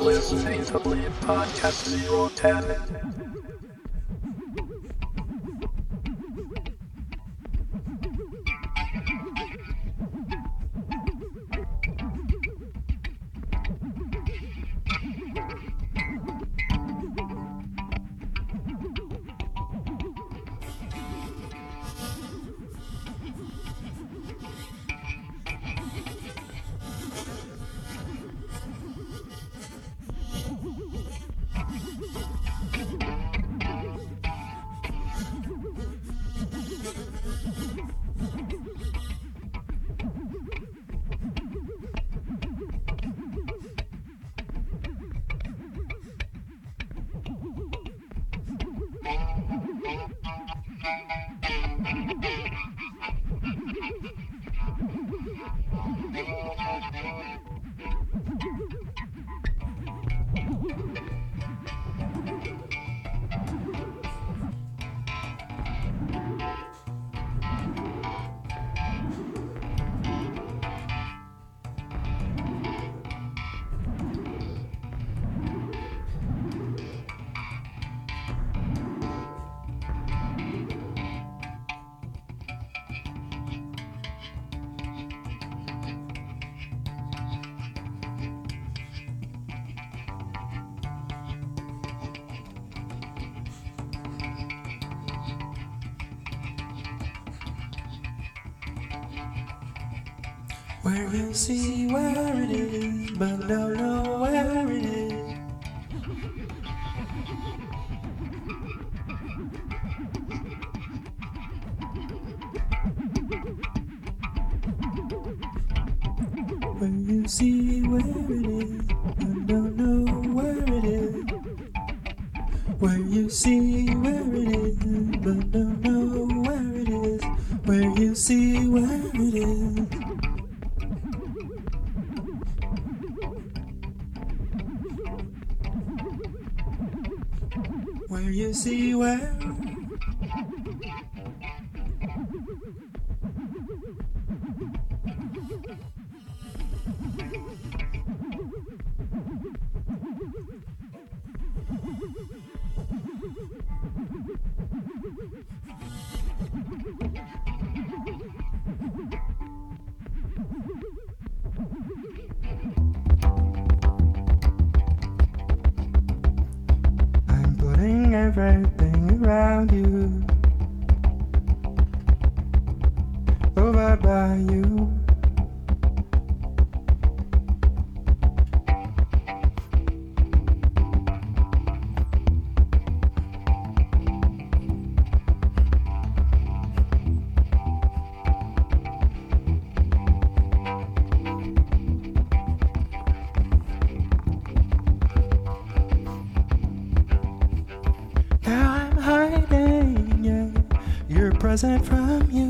listening to Bleep Podcast Zero Ten. Where you see where it is, but don't know where it is. Present from you.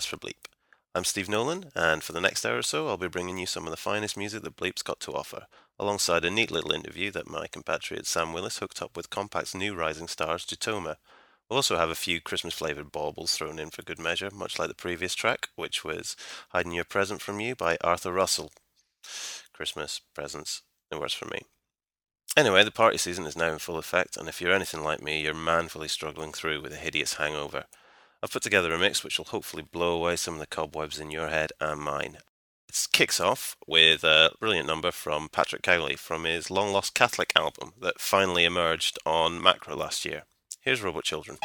Podcast for Bleep. I'm Steve Nolan, and for the next hour or so, I'll be bringing you some of the finest music that Bleep's got to offer, alongside a neat little interview that my compatriot Sam Willis hooked up with Kompakt's new rising stars, Jatoma. We'll also have a few Christmas flavoured baubles thrown in for good measure, much like the previous track, which was Hiding Your Present From You by Arthur Russell. Christmas presents, no worse for me. Anyway, the party season is now in full effect, and if you're anything like me, you're manfully struggling through with a hideous hangover. I've put together a mix which will hopefully blow away some of the cobwebs in your head and mine. It kicks off with a brilliant number from Patrick Cowley from his long lost Catholic album that finally emerged on Macro last year. Here's Robot Children.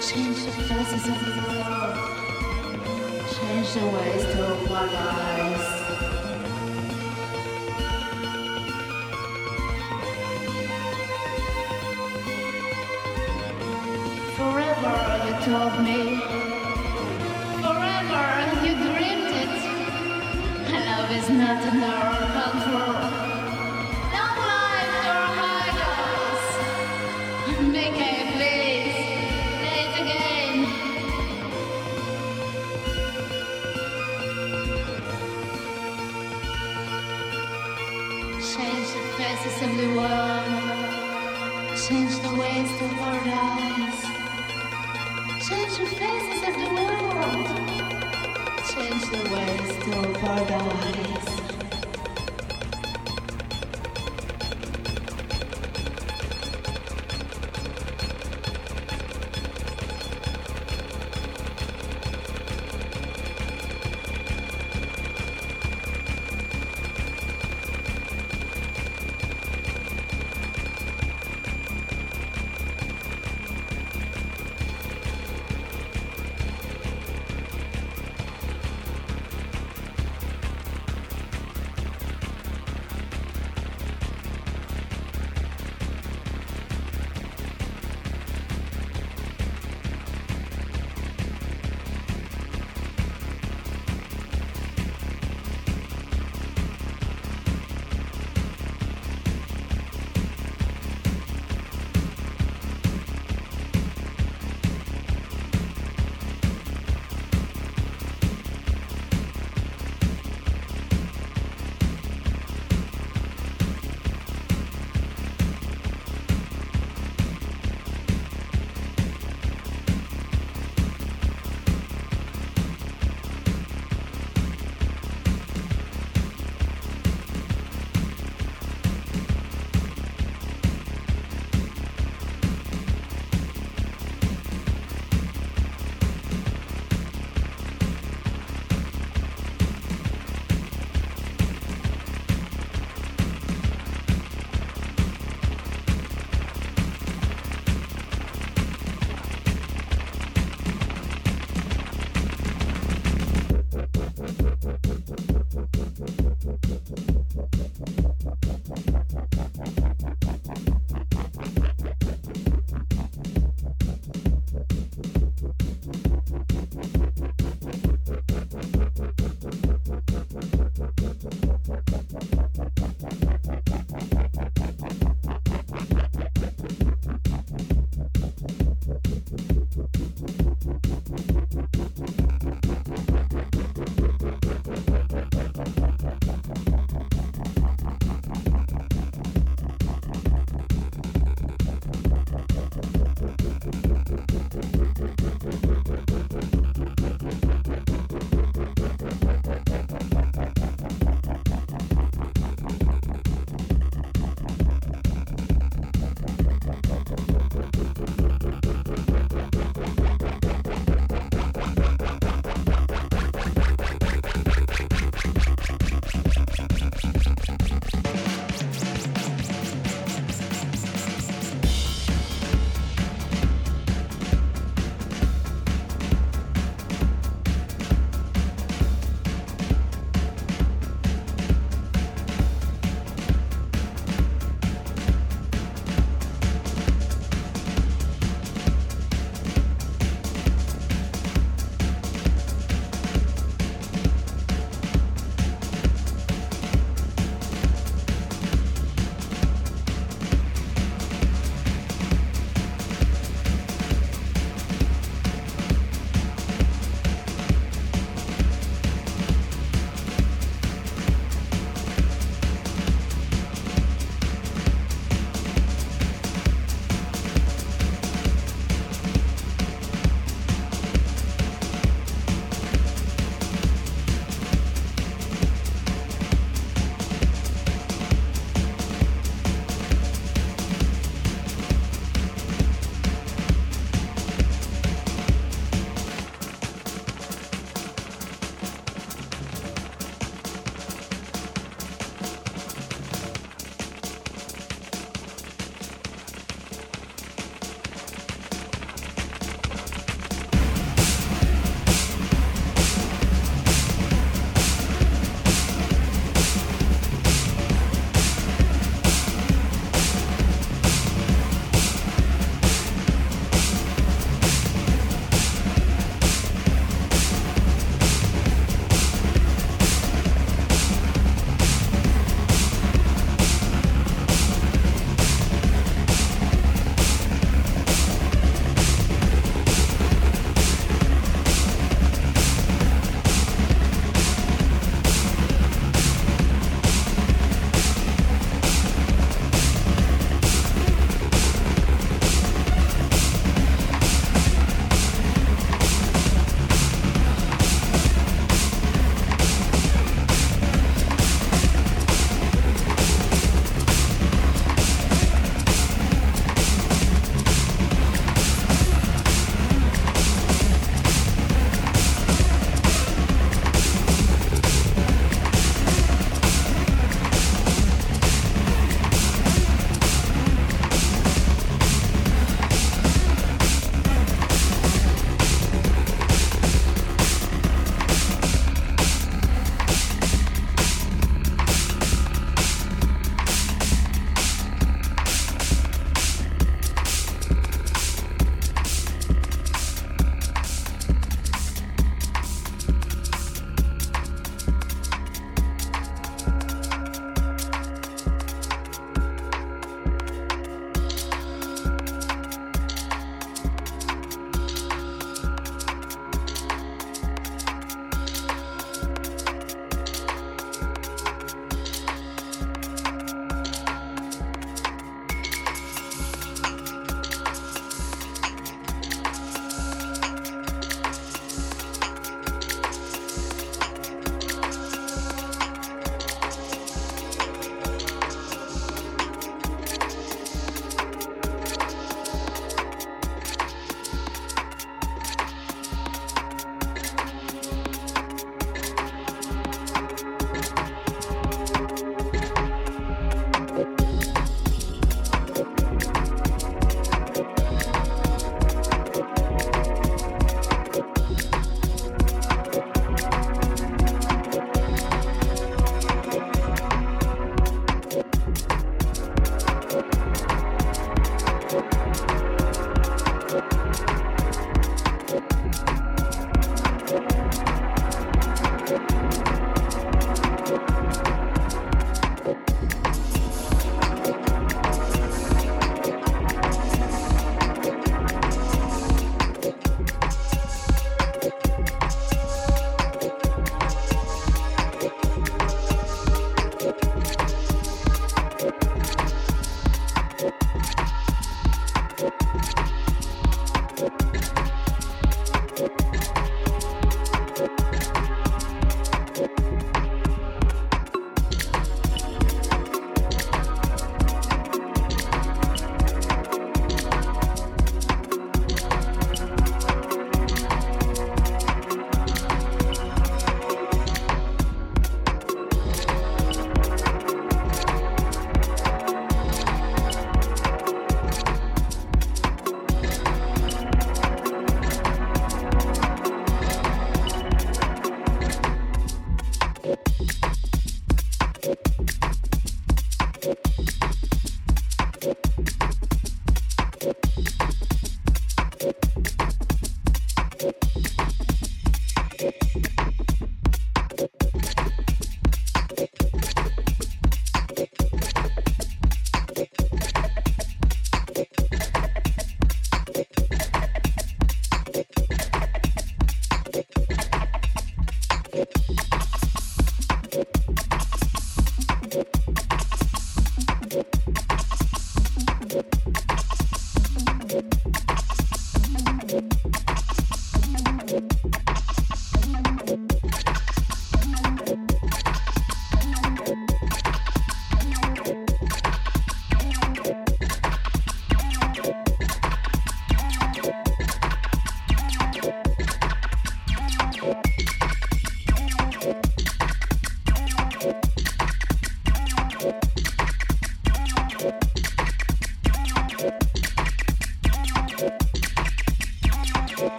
Change the faces of the world. Change the ways to organize. Forever you told me. Forever you dreamed it. Love is not our the world. Change the ways to paradise. Change the faces of the world. Change the ways to paradise.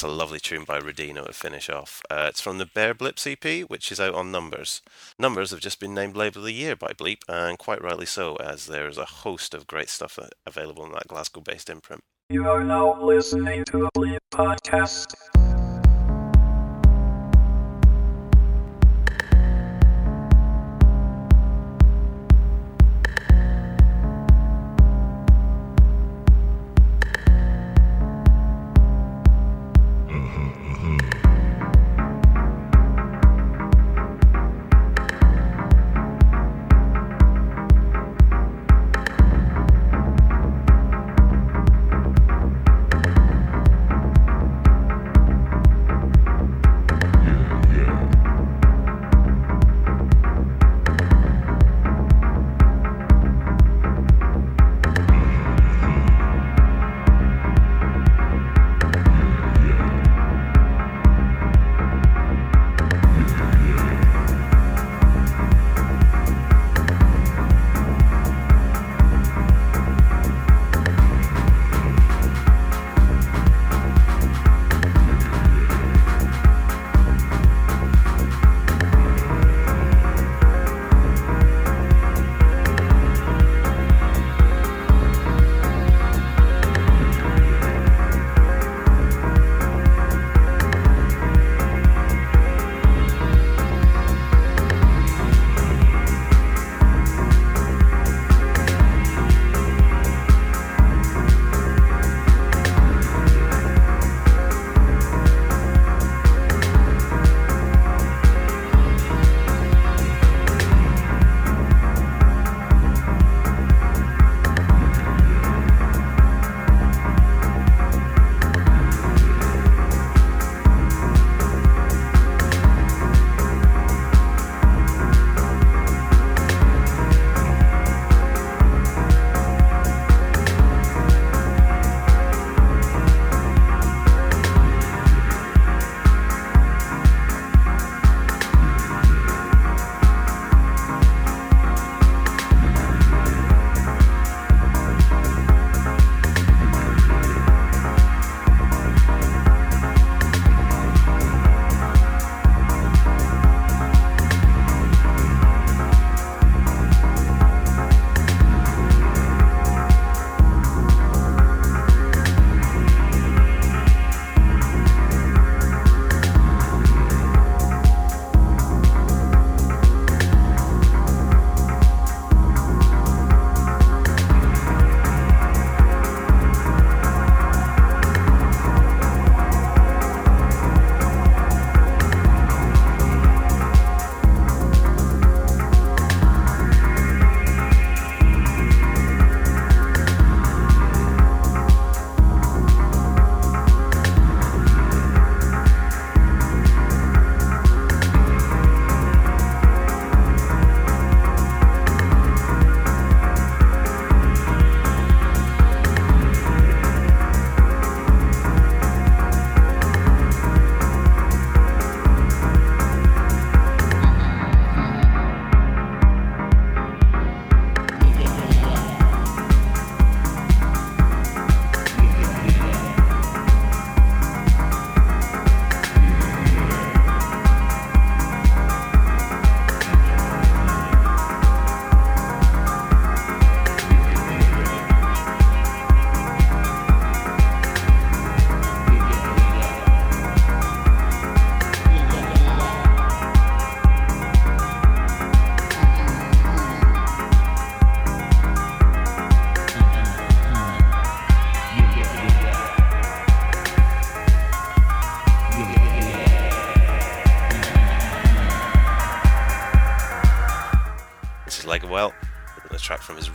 That's a lovely tune by Redinho to finish off. Uh, it's from the Bare Blips EP, which is out on Numbers. Numbers have just been named Label of the Year by Bleep, and quite rightly so, as there's a host of great stuff available in that Glasgow based imprint. You are now listening to the Bleep Podcast.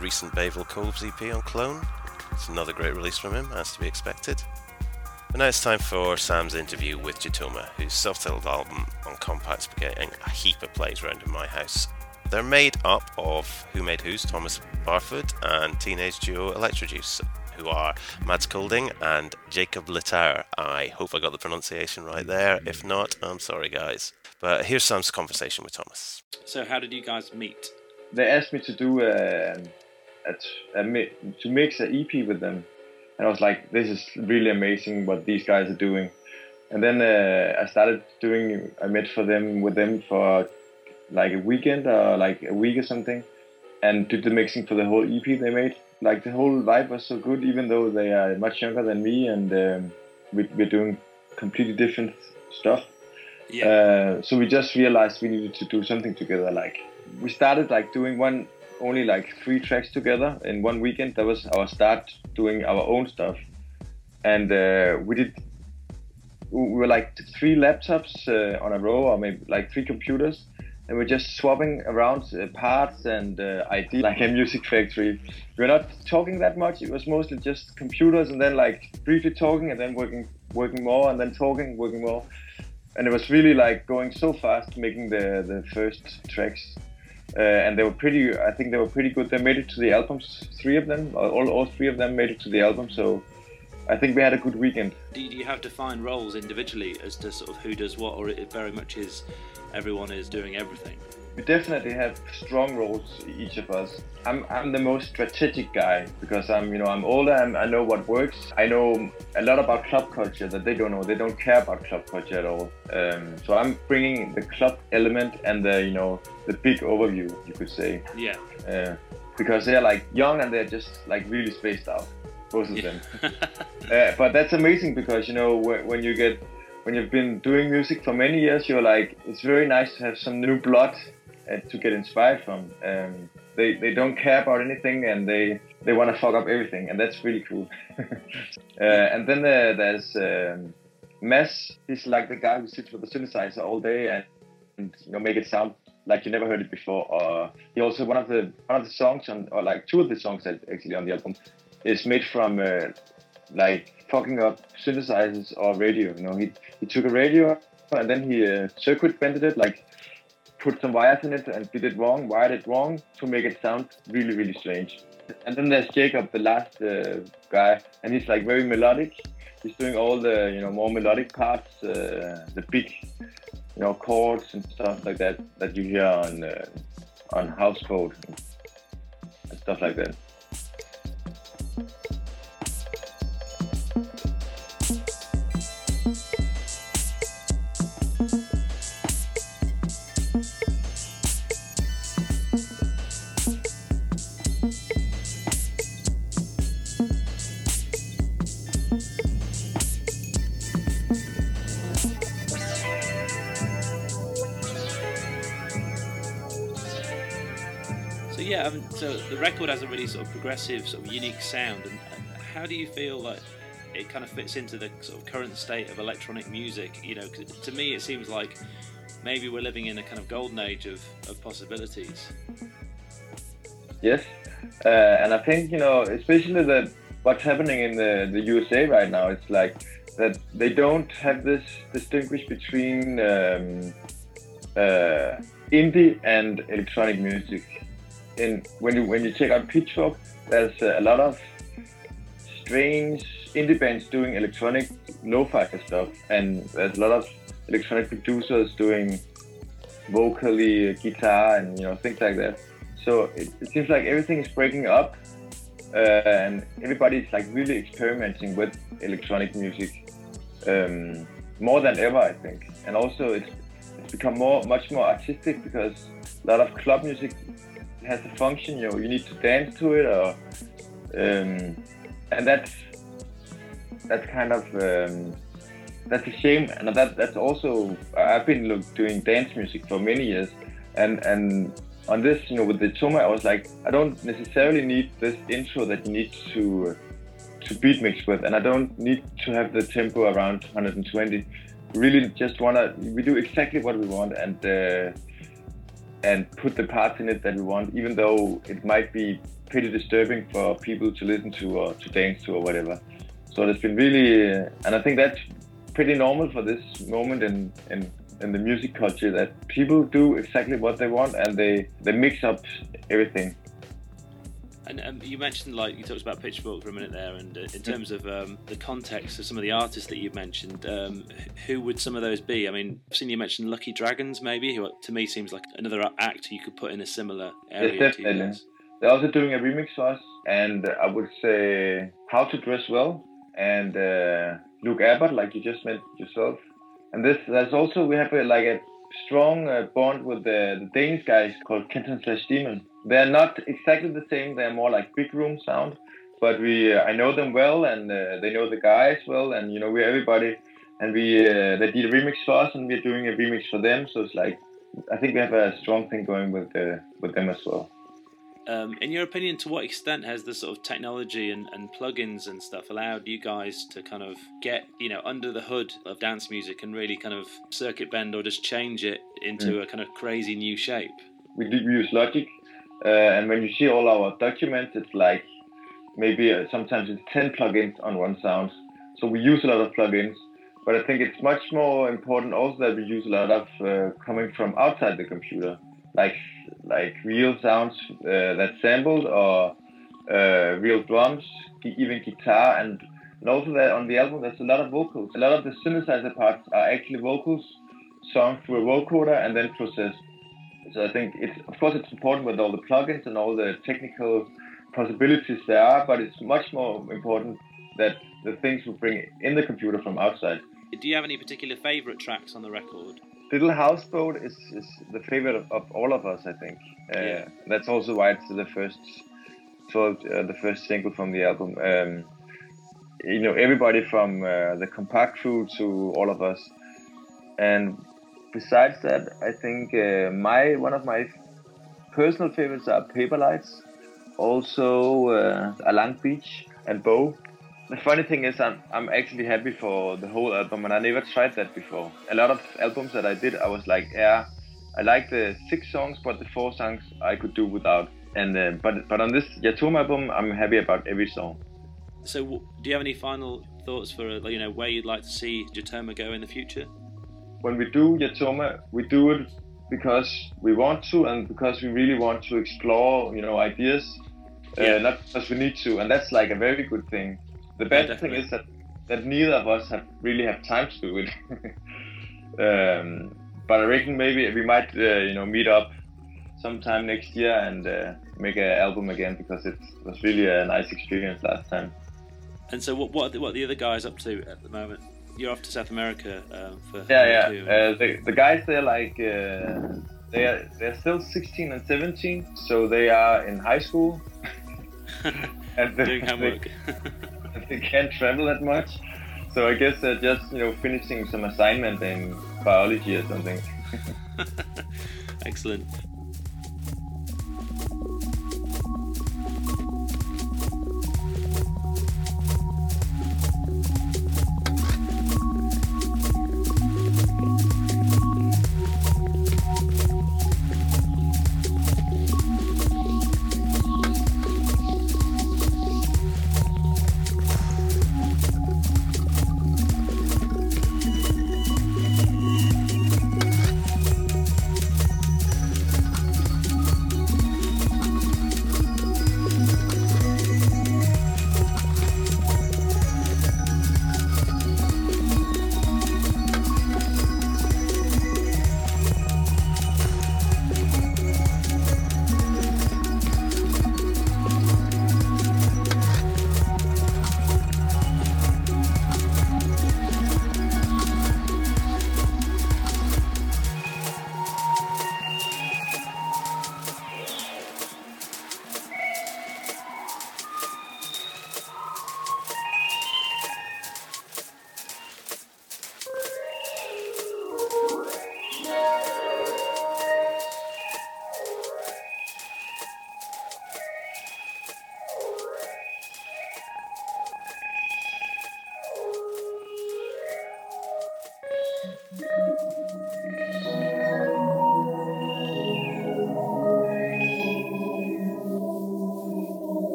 Recent Bayville Coves EP on Clone. It's another great release from him, as to be expected. But now it's time for Sam's interview with Jatoma, whose self-titled album on Kompakt's getting a heap of plays around in my house. They're made up of Who Made Who's Tomas Barfod and teenage duo Electrojuice, who are Mads Kolding and Jacob Littauer. I hope I got the pronunciation right there. If not, I'm sorry, guys. But here's Sam's conversation with Thomas. So, how did you guys meet? They asked me to do a, at, a, to mix an EP with them. And I was like, this is really amazing what these guys are doing. and then uh, I started doing. I met for them with them for like a weekend or like a week or something, and did the mixing for the whole EP they made. Like the whole vibe was so good, even though they are much younger than me, and um, we, we're doing completely different stuff. Yeah. Uh, so we just realized we needed to do something together. Like we started like doing one only like three tracks together in one weekend. That was our start doing our own stuff, and uh, we did. We were like three laptops uh, on a row, or maybe like three computers, and we're just swapping around uh, parts and uh, ideas like a music factory. We were not talking that much. It was mostly just computers, and then like briefly talking, and then working, working more, and then talking, working more and it was really like going so fast making the the first tracks uh, and they were pretty i think they were pretty good they made it to the albums three of them all, all three of them made it to the album so i think we had a good weekend Do you have defined roles individually as to sort of who does what, or it very much is everyone is doing everything? We definitely have strong roles each of us. I'm, I'm the most strategic guy because i'm you know i'm older and i know what works. I know a lot about club culture that they don't know. They don't care about club culture at all. Um, so i'm bringing the club element and the you know the big overview you could say. Yeah. uh, because they're like young and they're just like really spaced out both of them. Uh, but that's amazing because you know when, when you get when you've been doing music for many years you're like it's very nice to have some new blood to get inspired from um, they, they don't care about anything and they they want to fuck up everything and that's really cool. Uh, and then uh, there's um, Mads he's like the guy who sits with the synthesizer all day and, and you know make it sound like you never heard it before. Or he also one of the one of the songs on or like two of the songs that actually on the album is made from uh, like fucking up synthesizers or radio. You know, he he took a radio and then he uh, circuit bended it, like put some wires in it and did it wrong, wired it wrong to make it sound really really strange. And then there's Jacob, the last uh, guy, and he's like very melodic. He's doing all the you know more melodic parts, uh, the big you know chords and stuff like that that you hear on uh, on house code and stuff like that. So the record has a really sort of progressive, sort of unique sound. And, how do you feel like it kind of fits into the sort of current state of electronic music? You know, 'cause to me it seems like maybe we're living in a kind of golden age of, of possibilities. Yes, uh, and I think you know, especially that what's happening in the, the USA right now. It's like that they don't have this distinguish between um, uh, indie and electronic music. And when you when you check out Pitchfork, there's a lot of strange indie bands doing electronic lo-fi stuff, and there's a lot of electronic producers doing vocally guitar and you know things like that. So it, it seems like everything is breaking up, uh, and everybody's like really experimenting with electronic music um, more than ever, I think. And also it's it's become more much more artistic because a lot of club music has a function. You know, you need to dance to it, or um, and that's that's kind of um, that's a shame. And that that's also I've been look, doing dance music for many years, and and on this, you know, with Jatoma, I was like, I don't necessarily need this intro that you need to to beat mix with, and I don't need to have the tempo around 120. Really, just wanna we do exactly what we want and uh, and put the parts in it that we want, even though it might be pretty disturbing for people to listen to or to dance to or whatever. So it's been really, uh, and I think that's pretty normal for this moment in in in the music culture that people do exactly what they want and they they mix up everything. And um, you mentioned, like, you talked about Pitchfork for a minute there, and uh, in terms of um, the context of some of the artists that you've mentioned, um, who would some of those be? I mean, I've seen you mention Lucky Dragons, maybe, who to me seems like another act you could put in a similar area. Yes, to. They're also doing a remix for us, and I would say How to Dress Well and uh, Luke Abbott, like you just met yourself. And this, there's also we have a, like a strong uh, bond with the, the Danish guys called Kenton slash Demon. They're not exactly the same. They're more like big room sound, but we uh, I know them well, and uh, they know the guys well, and you know we're everybody, and we uh, they did a remix for us, and we're doing a remix for them. So it's like I think we have a strong thing going with uh, with them as well. Um, in your opinion, to what extent has the sort of technology and, and plugins and stuff allowed you guys to kind of get you know under the hood of dance music and really kind of circuit bend or just change it into a kind of crazy new shape? we do use Logic, uh, and when you see all our documents, it's like maybe uh, sometimes it's 10 plugins on one sound. So we use a lot of plugins, but I think it's much more important also that we use a lot of uh, coming from outside the computer, like like real sounds uh, that's sampled or uh, real drums, even guitar, and and also that on the album there's a lot of vocals. A lot of the synthesizer parts are actually vocals sung through a vocoder and then processed. So I think it's of course it's important with all the plugins and all the technical possibilities there are, but it's much more important that the things we bring in the computer from outside. Do you have any particular favourite tracks on the record? Little Houseboat is, is the favorite of, of all of us, I think. Uh, Yeah. That's also why it's the first, so uh, the first single from the album. Um, you know, everybody from uh, the Kompakt crew to all of us. And besides that, I think uh, my one of my personal favorites are Paper Lights, also uh, Along Beach and Bow. The funny thing is, I'm, I'm actually happy for the whole album, and I never tried that before. A lot of albums that I did, I was like, yeah, I like the six songs, but the four songs I could do without. And uh, but but on this Jatoma album, I'm happy about every song. So, do you have any final thoughts for you know where you'd like to see Jatoma go in the future? When we do Jatoma, we do it because we want to and because we really want to explore, you know, ideas, Yeah. uh, not because we need to. And that's like a very good thing. The bad thing is that, that neither of us have really have time to do it. um, but I reckon maybe we might, uh, you know, meet up sometime next year and uh, make an album again because it was really a nice experience last time. And so, what what what are the other guys up to at the moment? You're off to South America um, for Yeah, yeah. Uh, the, the guys they're like uh, they are they're still 16 and 17, so they are in high school and they, doing homework. they, they can't travel that much. So I guess they're just you know finishing some assignment in biology or something. Excellent.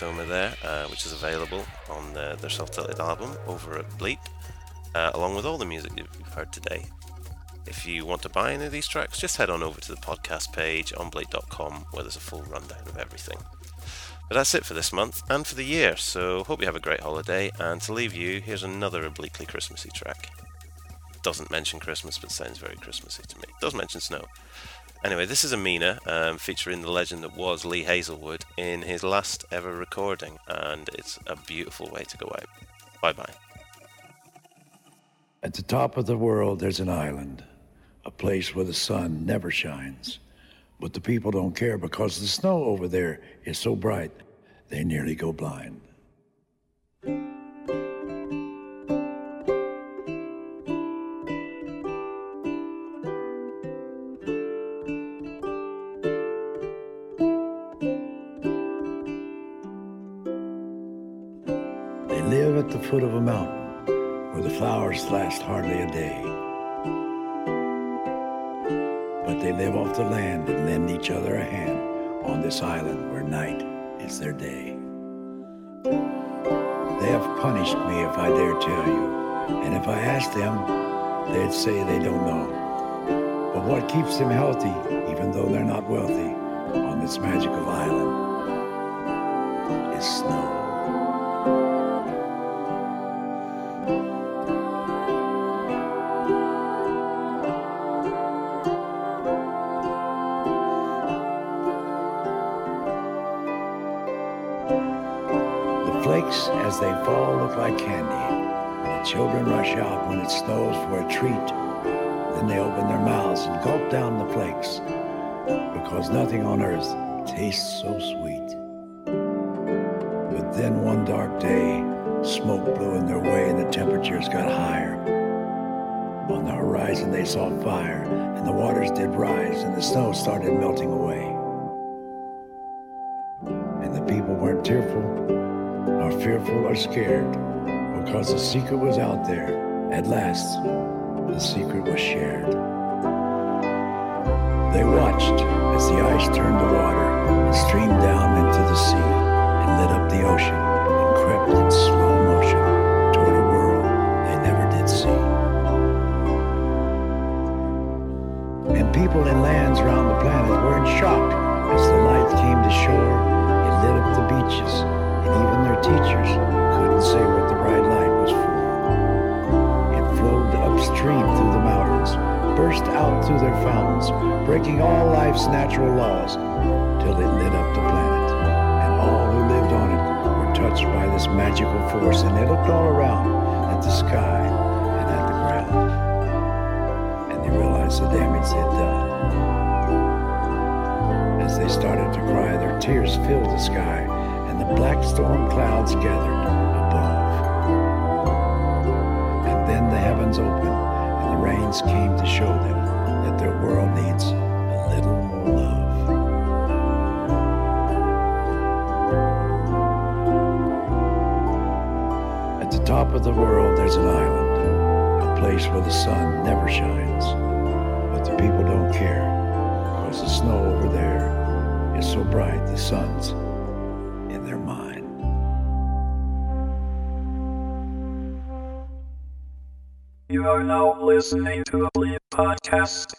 There, uh, which is available on the, their self-titled album over at Bleep, uh, along with all the music you've heard today. If you want to buy any of these tracks, just head on over to the podcast page on bleep.com where there's a full rundown of everything. But that's it for this month and for the year, so hope you have a great holiday. And to leave you, here's another obliquely Christmassy track. Doesn't mention Christmas, but sounds very Christmassy to me. Does mention snow. Anyway, this is Amiina, um, featuring the legend that was Lee Hazlewood in his last ever recording, and it's a beautiful way to go out. Bye bye. At the top of the world, there's an island, a place where the sun never shines. But the people don't care because the snow over there is so bright, they nearly go blind. Foot of a mountain where the flowers last hardly a day. But they live off the land and lend each other a hand on this island where night is their day. They have punished me if I dare tell you, and if I ask them, they'd say they don't know. But what keeps them healthy, even though they're not wealthy, on this magical island is snow. It snows for a treat. Then they open their mouths and gulp down the flakes because nothing on earth tastes so sweet. But then one dark day, smoke blew in their way and the temperatures got higher. On the horizon, they saw fire, and the waters did rise, and the snow started melting away. And the people weren't tearful, nor fearful or scared, because the secret was out there. At last, the secret was shared. They watched as the ice turned to water and streamed down into the sea and lit up the ocean and crept in slow motion toward a world they never did see. And people in lands around the planet were in shock as the light came to shore. and lit up the beaches, and even their teachers couldn't say what the bright light flowed through the mountains, burst out through their fountains, breaking all life's natural laws, till it lit up the planet. And all who lived on it were touched by this magical force, and they looked all around at the sky and at the ground, and they realized the damage they'd done. As they started to cry, their tears filled the sky, and the black storm clouds gathered came to show them that their world needs a little more love. At the top of the world, there's an island, a place where the sun never shines. But the people don't care, because the snow over there is so bright the sun's You are now listening to a Bleep podcast.